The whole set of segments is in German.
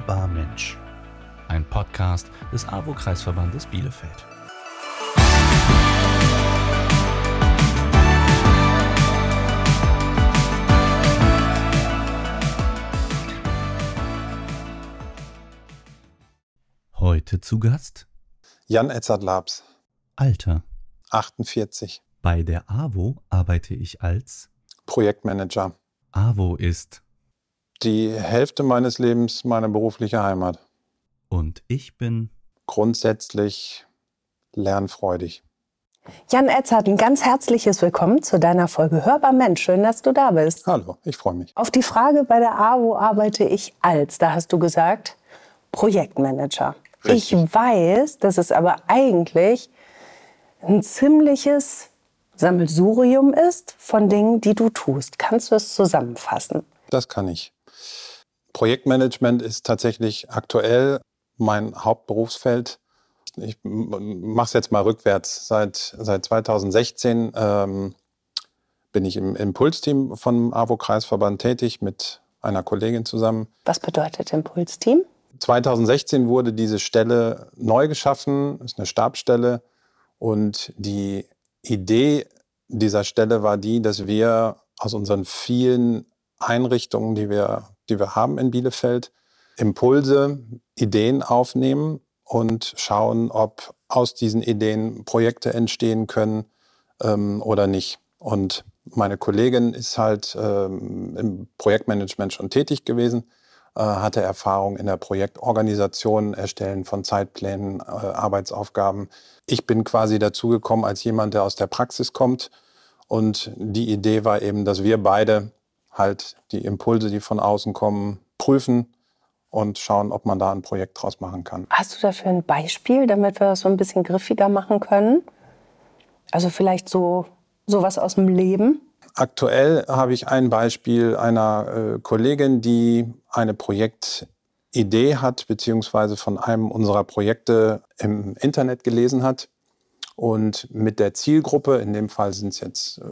Hörbar Mensch. Ein Podcast des AWO-Kreisverbandes Bielefeld. Heute zu Gast Jan Edzard Labs, Alter. 48, Bei der AWO arbeite ich als Projektmanager. AWO ist Die Hälfte meines Lebens meine berufliche Heimat. und ich bin Grundsätzlich lernfreudig. Jan Edzard, ein ganz herzliches Willkommen zu deiner Folge Hörbar Mensch. Schön, dass du da bist. Hallo, ich freue mich. Auf die Frage bei der AWO arbeite ich als, da hast du gesagt, Projektmanager. Richtig. Ich weiß, dass es aber eigentlich ein ziemliches Sammelsurium ist von Dingen, die du tust. Kannst du es zusammenfassen? Das kann ich. Projektmanagement ist tatsächlich aktuell mein Hauptberufsfeld. Ich mache es jetzt mal rückwärts. Seit, seit 2016 ähm, bin ich im Impulsteam vom AWO-Kreisverband tätig mit einer Kollegin zusammen. Was bedeutet Impulsteam? 2016 wurde diese Stelle neu geschaffen, ist eine Stabsstelle. Und die Idee dieser Stelle war die, dass wir aus unseren vielen Einrichtungen, die wir, die wir haben in Bielefeld, Impulse, Ideen aufnehmen und schauen, ob aus diesen Ideen Projekte entstehen können ähm, oder nicht. Und meine Kollegin ist halt ähm, im Projektmanagement schon tätig gewesen, äh, hatte Erfahrung in der Projektorganisation, Erstellen von Zeitplänen, äh, Arbeitsaufgaben. Ich bin quasi dazugekommen als jemand, der aus der Praxis kommt. Und die Idee war eben, dass wir beide halt die Impulse, die von außen kommen, prüfen und schauen, ob man da ein Projekt draus machen kann. Hast du dafür ein Beispiel, damit wir das so ein bisschen griffiger machen können? Also vielleicht so sowas aus dem Leben? Aktuell habe ich ein Beispiel einer äh, Kollegin, die eine Projektidee hat, beziehungsweise von einem unserer Projekte im Internet gelesen hat. Und mit der Zielgruppe, in dem Fall sind es jetzt äh,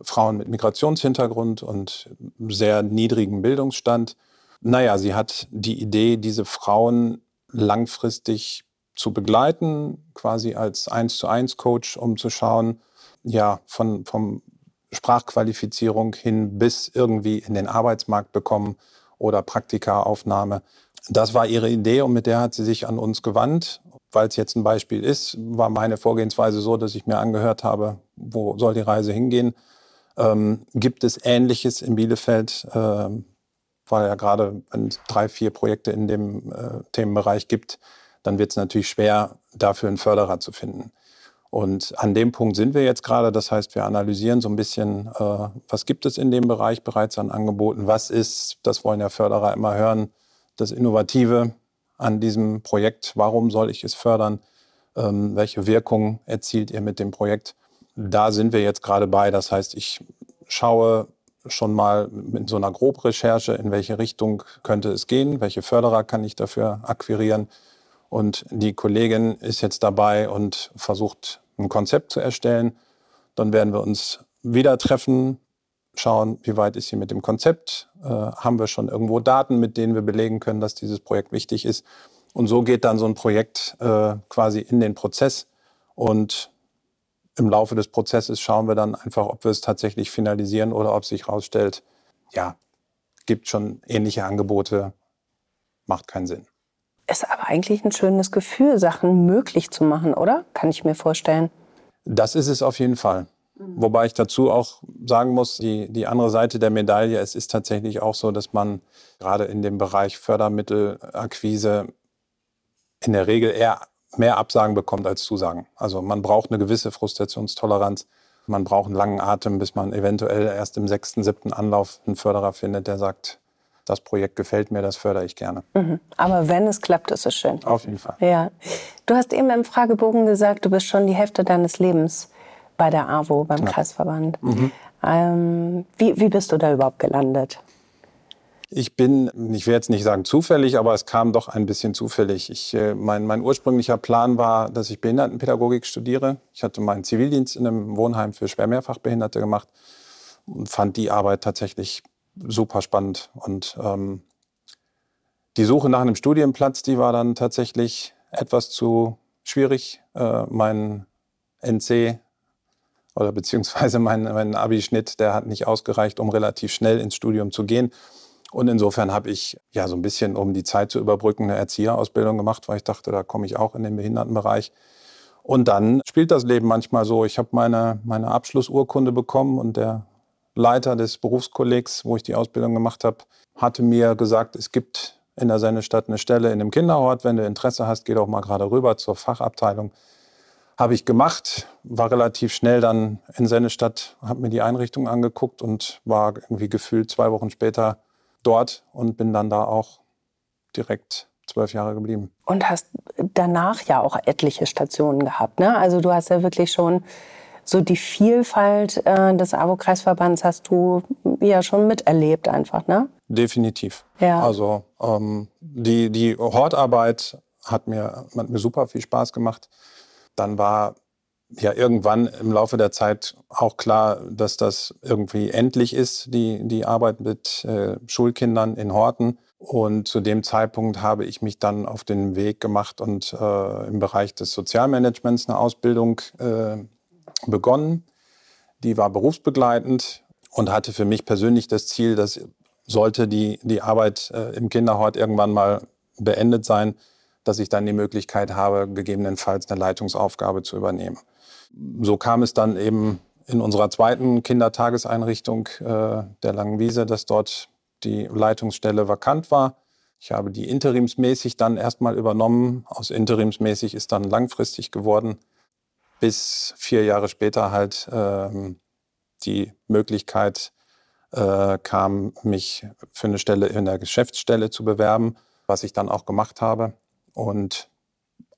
Frauen mit Migrationshintergrund und sehr niedrigem Bildungsstand. Naja, sie hat die Idee, diese Frauen langfristig zu begleiten, quasi als eins zu eins Coach, um zu schauen, ja, von, vom Sprachqualifizierung hin bis irgendwie in den Arbeitsmarkt bekommen oder Praktikaaufnahme. Das war ihre Idee und mit der hat sie sich an uns gewandt. Weil es jetzt ein Beispiel ist, war meine Vorgehensweise so, dass ich mir angehört habe, wo soll die Reise hingehen. Ähm, gibt es Ähnliches in Bielefeld? Ähm, weil ja gerade, wenn es drei, vier Projekte in dem äh, Themenbereich gibt, dann wird es natürlich schwer, dafür einen Förderer zu finden. Und an dem Punkt sind wir jetzt gerade. Das heißt, wir analysieren so ein bisschen, äh, was gibt es in dem Bereich bereits an Angeboten? Was ist, das wollen ja Förderer immer hören, das Innovative an diesem Projekt? Warum soll ich es fördern? Ähm, welche Wirkung erzielt ihr mit dem Projekt? Da sind wir jetzt gerade bei. Das heißt, ich schaue schon mal mit so einer Grobrecherche, in welche Richtung könnte es gehen, welche Förderer kann ich dafür akquirieren. Und die Kollegin ist jetzt dabei und versucht, ein Konzept zu erstellen. Dann werden wir uns wieder treffen, schauen, wie weit ist sie mit dem Konzept. Äh, haben wir schon irgendwo Daten, mit denen wir belegen können, dass dieses Projekt wichtig ist. Und so geht dann so ein Projekt äh, quasi in den Prozess. Und im Laufe des Prozesses schauen wir dann einfach, ob wir es tatsächlich finalisieren oder ob sich herausstellt, ja, gibt schon ähnliche Angebote, macht keinen Sinn. Ist aber eigentlich ein schönes Gefühl, Sachen möglich zu machen, oder? Kann ich mir vorstellen. Das ist es auf jeden Fall. Wobei ich dazu auch sagen muss, die, die andere Seite der Medaille, es ist tatsächlich auch so, dass man gerade in dem Bereich Fördermittelakquise in der Regel eher mehr Absagen bekommt als Zusagen. Also man braucht eine gewisse Frustrationstoleranz. Man braucht einen langen Atem, bis man eventuell erst im sechsten, siebten Anlauf einen Förderer findet, der sagt, das Projekt gefällt mir, das fördere ich gerne. Mhm. Aber wenn es klappt, ist es schön. Auf jeden Fall. Ja. Du hast eben im Fragebogen gesagt, du bist schon die Hälfte deines Lebens bei der AWO, beim Knapp. Kreisverband. Ähm, wie, wie bist du da überhaupt gelandet? Ich bin, ich will jetzt nicht sagen zufällig, aber es kam doch ein bisschen zufällig. Ich, äh, mein, mein ursprünglicher Plan war, dass ich Behindertenpädagogik studiere. Ich hatte meinen Zivildienst in einem Wohnheim für schwer Mehrfachbehinderte gemacht und fand die Arbeit tatsächlich super spannend. Und ähm, Die Suche nach einem Studienplatz, die war dann tatsächlich etwas zu schwierig. Äh, mein NC oder beziehungsweise mein, mein Abischnitt, der hat nicht ausgereicht, um relativ schnell ins Studium zu gehen. Und insofern habe ich ja so ein bisschen, um die Zeit zu überbrücken, eine Erzieherausbildung gemacht, weil ich dachte, da komme ich auch in den Behindertenbereich. Und dann spielt das Leben manchmal so. Ich habe meine, meine Abschlussurkunde bekommen und der Leiter des Berufskollegs, wo ich die Ausbildung gemacht habe, hatte mir gesagt, es gibt in der Sendestadt eine Stelle in einem Kinderhort. Wenn du Interesse hast, geh doch mal gerade rüber zur Fachabteilung. Habe ich gemacht, war relativ schnell dann in Sennestadt, habe mir die Einrichtung angeguckt und war irgendwie gefühlt zwei Wochen später dort und bin dann da auch direkt zwölf Jahre geblieben. Und hast danach ja auch etliche Stationen gehabt. Ne? Also du hast ja wirklich schon so die Vielfalt äh, des AWO-Kreisverbands hast du ja schon miterlebt einfach, ne? Definitiv. Ja. Also ähm, die, die Hortarbeit hat mir, hat mir super viel Spaß gemacht. Dann war ja irgendwann im Laufe der Zeit auch klar, dass das irgendwie endlich ist, die, die Arbeit mit äh, Schulkindern in Horten. Und zu dem Zeitpunkt habe ich mich dann auf den Weg gemacht und äh, im Bereich des Sozialmanagements eine Ausbildung äh, begonnen. Die war berufsbegleitend und hatte für mich persönlich das Ziel, dass sollte die, die Arbeit äh, im Kinderhort irgendwann mal beendet sein, dass ich dann die Möglichkeit habe, gegebenenfalls eine Leitungsaufgabe zu übernehmen. So kam es dann eben in unserer zweiten Kindertageseinrichtung äh, der Langen Wiese, dass dort die Leitungsstelle vakant war. Ich habe die interimsmäßig dann erstmal übernommen. Aus interimsmäßig ist dann langfristig geworden, bis vier Jahre später halt äh, die Möglichkeit äh, kam, mich für eine Stelle in der Geschäftsstelle zu bewerben, was ich dann auch gemacht habe. Und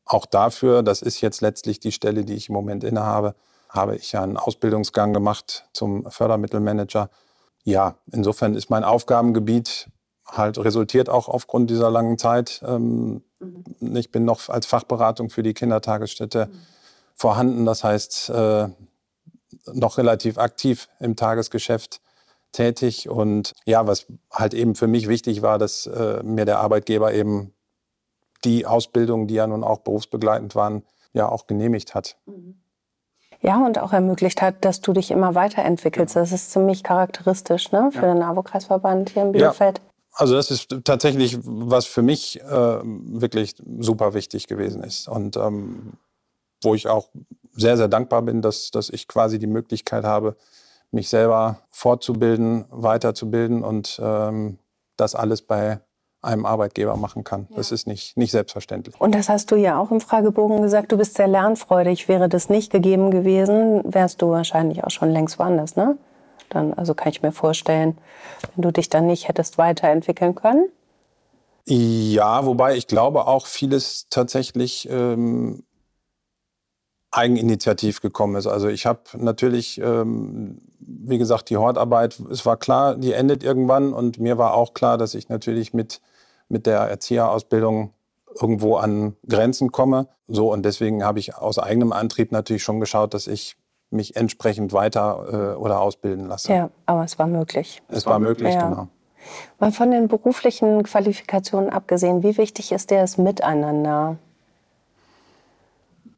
auch dafür, das ist jetzt letztlich die Stelle, die ich im Moment innehabe, habe ich ja einen Ausbildungsgang gemacht zum Fördermittelmanager. Ja, insofern ist mein Aufgabengebiet halt resultiert auch aufgrund dieser langen Zeit. Ähm, mhm. Ich bin noch als Fachberatung für die Kindertagesstätte mhm. vorhanden. Das heißt, äh, noch relativ aktiv im Tagesgeschäft tätig. Und ja, was halt eben für mich wichtig war, dass äh, mir der Arbeitgeber eben die Ausbildungen, die ja nun auch berufsbegleitend waren, ja auch genehmigt hat. Ja, und auch ermöglicht hat, dass du dich immer weiterentwickelst. Das ist ziemlich charakteristisch ne, für ja. den NAVO-Kreisverband hier in Bielefeld. Ja. Also das ist tatsächlich, was für mich äh, wirklich super wichtig gewesen ist. Und ähm, wo ich auch sehr, sehr dankbar bin, dass, dass ich quasi die Möglichkeit habe, mich selber fortzubilden, weiterzubilden und ähm, das alles bei einem Arbeitgeber machen kann. Ja. Das ist nicht, nicht selbstverständlich. Und das hast du ja auch im Fragebogen gesagt, du bist sehr lernfreudig. Wäre das nicht gegeben gewesen, wärst du wahrscheinlich auch schon längst woanders, ne? Dann, also kann ich mir vorstellen, wenn du dich dann nicht hättest weiterentwickeln können. Ja, wobei ich glaube auch vieles tatsächlich ähm, eigeninitiativ gekommen ist. Also ich habe natürlich, ähm, wie gesagt, die Hortarbeit, es war klar, die endet irgendwann und mir war auch klar, dass ich natürlich mit mit der Erzieherausbildung irgendwo an Grenzen komme. So und deswegen habe ich aus eigenem Antrieb natürlich schon geschaut, dass ich mich entsprechend weiter äh, oder ausbilden lasse. Ja, aber es war möglich. Es war möglich, ja. genau. Mal von den beruflichen Qualifikationen abgesehen, wie wichtig ist dir das Miteinander?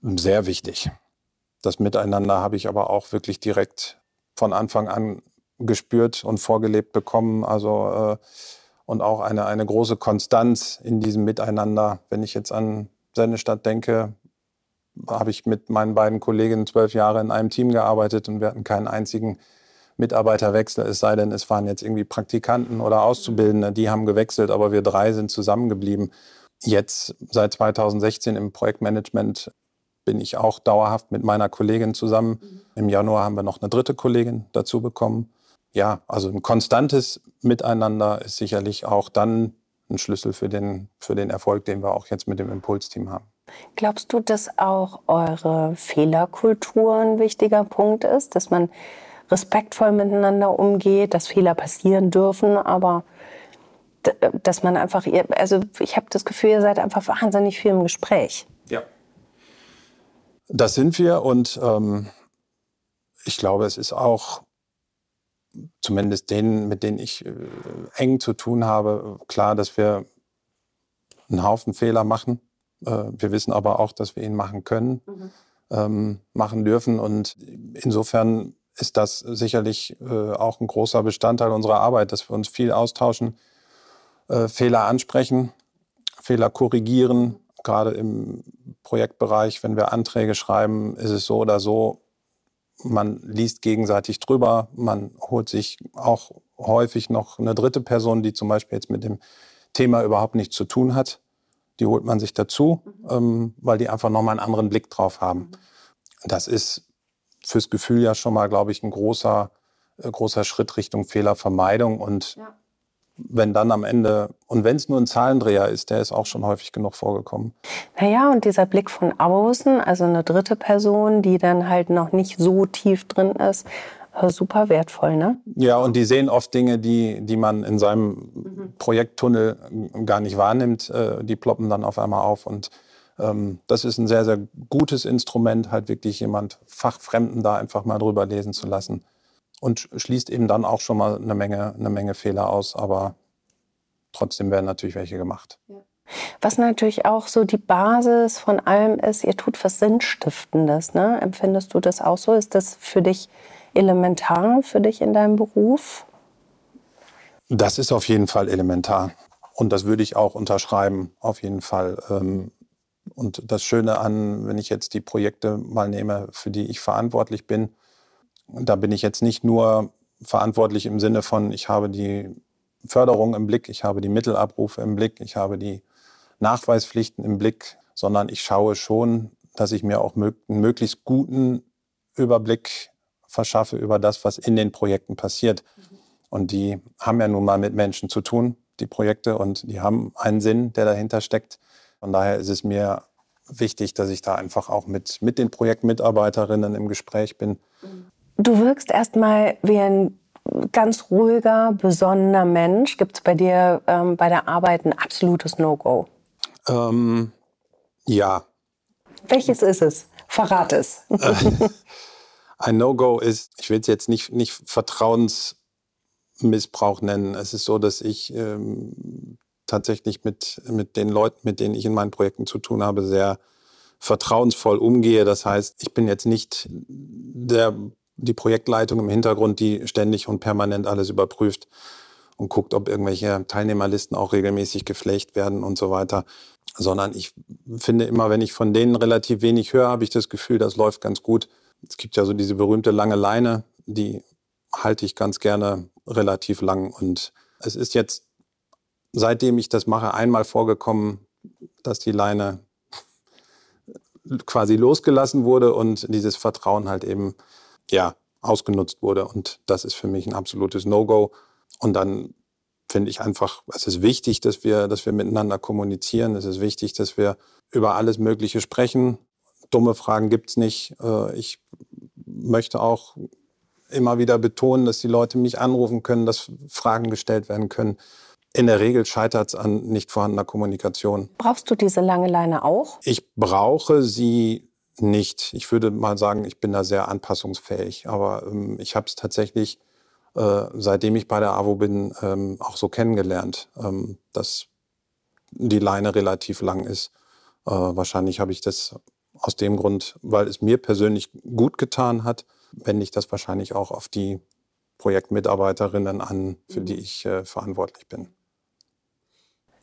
Sehr wichtig. Das Miteinander habe ich aber auch wirklich direkt von Anfang an gespürt und vorgelebt bekommen. Also äh, und auch eine, eine große Konstanz in diesem Miteinander. Wenn ich jetzt an Sennestadt denke, habe ich mit meinen beiden Kolleginnen zwölf Jahre in einem Team gearbeitet und wir hatten keinen einzigen Mitarbeiterwechsel, es sei denn, es waren jetzt irgendwie Praktikanten oder Auszubildende, die haben gewechselt, aber wir drei sind zusammengeblieben. Jetzt seit 2016 im Projektmanagement bin ich auch dauerhaft mit meiner Kollegin zusammen. Mhm. Im Januar haben wir noch eine dritte Kollegin dazu bekommen ja, also ein konstantes Miteinander ist sicherlich auch dann ein Schlüssel für den, für den Erfolg, den wir auch jetzt mit dem Impulsteam haben. Glaubst du, dass auch eure Fehlerkultur ein wichtiger Punkt ist, dass man respektvoll miteinander umgeht, dass Fehler passieren dürfen, aber dass man einfach, also ich habe das Gefühl, ihr seid einfach wahnsinnig viel im Gespräch. Ja. Das sind wir und ähm, ich glaube, es ist auch zumindest denen, mit denen ich äh, eng zu tun habe, klar, dass wir einen Haufen Fehler machen. Äh, wir wissen aber auch, dass wir ihn machen können, mhm. ähm, machen dürfen. Und insofern ist das sicherlich äh, auch ein großer Bestandteil unserer Arbeit, dass wir uns viel austauschen, äh, Fehler ansprechen, Fehler korrigieren. Gerade im Projektbereich, wenn wir Anträge schreiben, ist es so oder so, man liest gegenseitig drüber, man holt sich auch häufig noch eine dritte Person, die zum Beispiel jetzt mit dem Thema überhaupt nichts zu tun hat. Die holt man sich dazu, mhm. ähm, weil die einfach nochmal einen anderen Blick drauf haben. Mhm. Das ist fürs Gefühl ja schon mal, glaube ich, ein großer, äh, großer Schritt Richtung Fehlervermeidung. Und ja. Wenn dann am Ende, und wenn es nur ein Zahlendreher ist, der ist auch schon häufig genug vorgekommen. Naja, und dieser Blick von außen, also eine dritte Person, die dann halt noch nicht so tief drin ist, äh, super wertvoll, ne? Ja, und die sehen oft Dinge, die, die man in seinem mhm. Projekttunnel gar nicht wahrnimmt. Äh, die ploppen dann auf einmal auf und ähm, das ist ein sehr, sehr gutes Instrument, halt wirklich jemand Fachfremden da einfach mal drüber lesen zu lassen. Und schließt eben dann auch schon mal eine Menge, eine Menge Fehler aus, aber trotzdem werden natürlich welche gemacht. Was natürlich auch so die Basis von allem ist, ihr tut was Sinnstiftendes. Ne? Empfindest du das auch so? Ist das für dich elementar, für dich in deinem Beruf? Das ist auf jeden Fall elementar. Und das würde ich auch unterschreiben, auf jeden Fall. Ähm, und das Schöne an, wenn ich jetzt die Projekte mal nehme, für die ich verantwortlich bin, da bin ich jetzt nicht nur verantwortlich im Sinne von, ich habe die Förderung im Blick, ich habe die Mittelabrufe im Blick, ich habe die Nachweispflichten im Blick, sondern ich schaue schon, dass ich mir auch einen möglichst guten Überblick verschaffe über das, was in den Projekten passiert. Und die haben ja nun mal mit Menschen zu tun, die Projekte, und die haben einen Sinn, der dahinter steckt. Von daher ist es mir wichtig, dass ich da einfach auch mit, mit den Projektmitarbeiterinnen im Gespräch bin. Du wirkst erstmal wie ein ganz ruhiger, besonnener Mensch. Gibt es bei dir ähm, bei der Arbeit ein absolutes No-Go? Ähm, ja. Welches ist es? Verrat es. ein No-Go ist, ich will es jetzt nicht, nicht Vertrauensmissbrauch nennen. Es ist so, dass ich ähm, tatsächlich mit, mit den Leuten, mit denen ich in meinen Projekten zu tun habe, sehr vertrauensvoll umgehe. Das heißt, ich bin jetzt nicht der, die Projektleitung im Hintergrund, die ständig und permanent alles überprüft und guckt, ob irgendwelche Teilnehmerlisten auch regelmäßig gepflegt werden und so weiter. Sondern ich finde immer, wenn ich von denen relativ wenig höre, habe ich das Gefühl, das läuft ganz gut. Es gibt ja so diese berühmte lange Leine, die halte ich ganz gerne relativ lang. Und es ist jetzt seitdem ich das mache, einmal vorgekommen, dass die Leine quasi losgelassen wurde und dieses Vertrauen halt eben ja ausgenutzt wurde. Und das ist für mich ein absolutes No-Go. Und dann finde ich einfach, es ist wichtig, dass wir, dass wir miteinander kommunizieren. Es ist wichtig, dass wir über alles Mögliche sprechen. Dumme Fragen gibt es nicht. Äh, ich möchte auch immer wieder betonen, dass die Leute mich anrufen können, dass Fragen gestellt werden können. In der Regel scheitert es an nicht vorhandener Kommunikation. Brauchst du diese lange Leine auch? Ich brauche sie nicht. Ich würde mal sagen, ich bin da sehr anpassungsfähig. Aber ähm, ich habe es tatsächlich, äh, seitdem ich bei der AWO bin, ähm, auch so kennengelernt, ähm, dass die Leine relativ lang ist. Äh, wahrscheinlich habe ich das aus dem Grund, weil es mir persönlich gut getan hat, wende ich das wahrscheinlich auch auf die Projektmitarbeiterinnen an, für die mhm. ich äh, verantwortlich bin.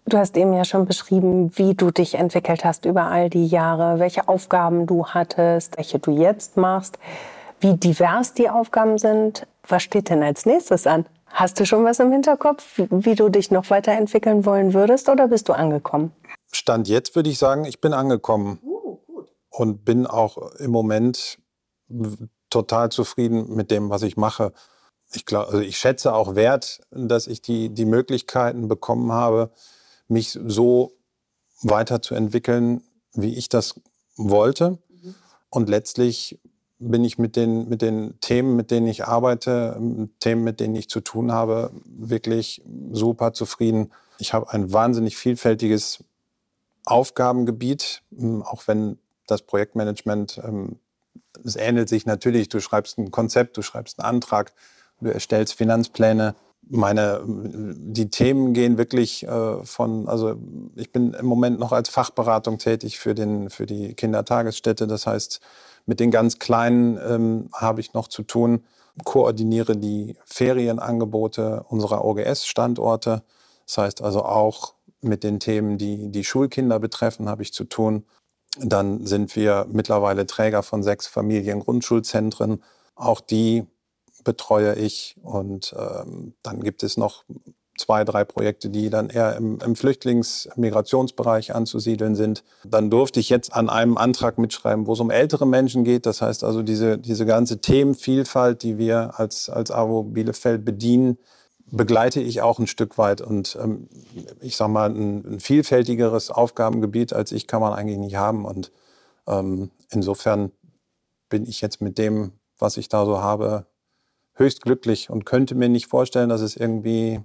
Du hast eben ja schon beschrieben, wie du dich entwickelt hast über all die Jahre, welche Aufgaben du hattest, welche du jetzt machst, wie divers die Aufgaben sind. Was steht denn als nächstes an? Hast du schon was im Hinterkopf, wie du dich noch weiterentwickeln wollen würdest oder bist du angekommen? Stand jetzt würde ich sagen, ich bin angekommen uh, und bin auch im Moment total zufrieden mit dem, was ich mache. Ich, glaub, also ich schätze auch wert, dass ich die, die Möglichkeiten bekommen habe, mich so weiterzuentwickeln, wie ich das wollte. Mhm. Und letztlich bin ich mit den, mit den Themen, mit denen ich arbeite, Themen, mit denen ich zu tun habe, wirklich super zufrieden. Ich habe ein wahnsinnig vielfältiges Aufgabengebiet, hm, auch wenn das Projektmanagement, ähm, es ähnelt sich natürlich, du schreibst ein Konzept, du schreibst einen Antrag, du erstellst Finanzpläne, meine, die Themen gehen wirklich äh, von, also ich bin im Moment noch als Fachberatung tätig für, den, für die Kindertagesstätte. Das heißt, mit den ganz Kleinen ähm, habe ich noch zu tun, koordiniere die Ferienangebote unserer OGS-Standorte. Das heißt also auch mit den Themen, die die Schulkinder betreffen, habe ich zu tun. Dann sind wir mittlerweile Träger von sechs Familiengrundschulzentren. Auch die betreue ich. Und ähm, dann gibt es noch zwei, drei Projekte, die dann eher im, im Flüchtlings-Migrationsbereich anzusiedeln sind. Dann durfte ich jetzt an einem Antrag mitschreiben, wo es um ältere Menschen geht. Das heißt also, diese, diese ganze Themenvielfalt, die wir als, als AWO Bielefeld bedienen, begleite ich auch ein Stück weit. Und ähm, ich sage mal, ein, ein, vielfältigeres Aufgabengebiet als ich kann man eigentlich nicht haben. Und ähm, insofern bin ich jetzt mit dem, was ich da so habe, höchst glücklich und könnte mir nicht vorstellen, dass es irgendwie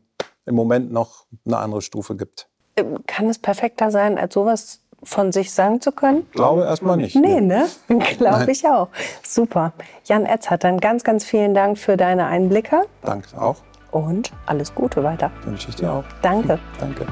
im Moment noch eine andere Stufe gibt. Ähm, kann es perfekter sein, als sowas von sich sagen zu können? Glaube erstmal nicht. Nee, ne? Glaube ich auch. Super. Jan Etzert, dann ganz, ganz vielen Dank für deine Einblicke. Danke auch. Und alles Gute weiter. Wünsche ich dir auch. Danke. Danke.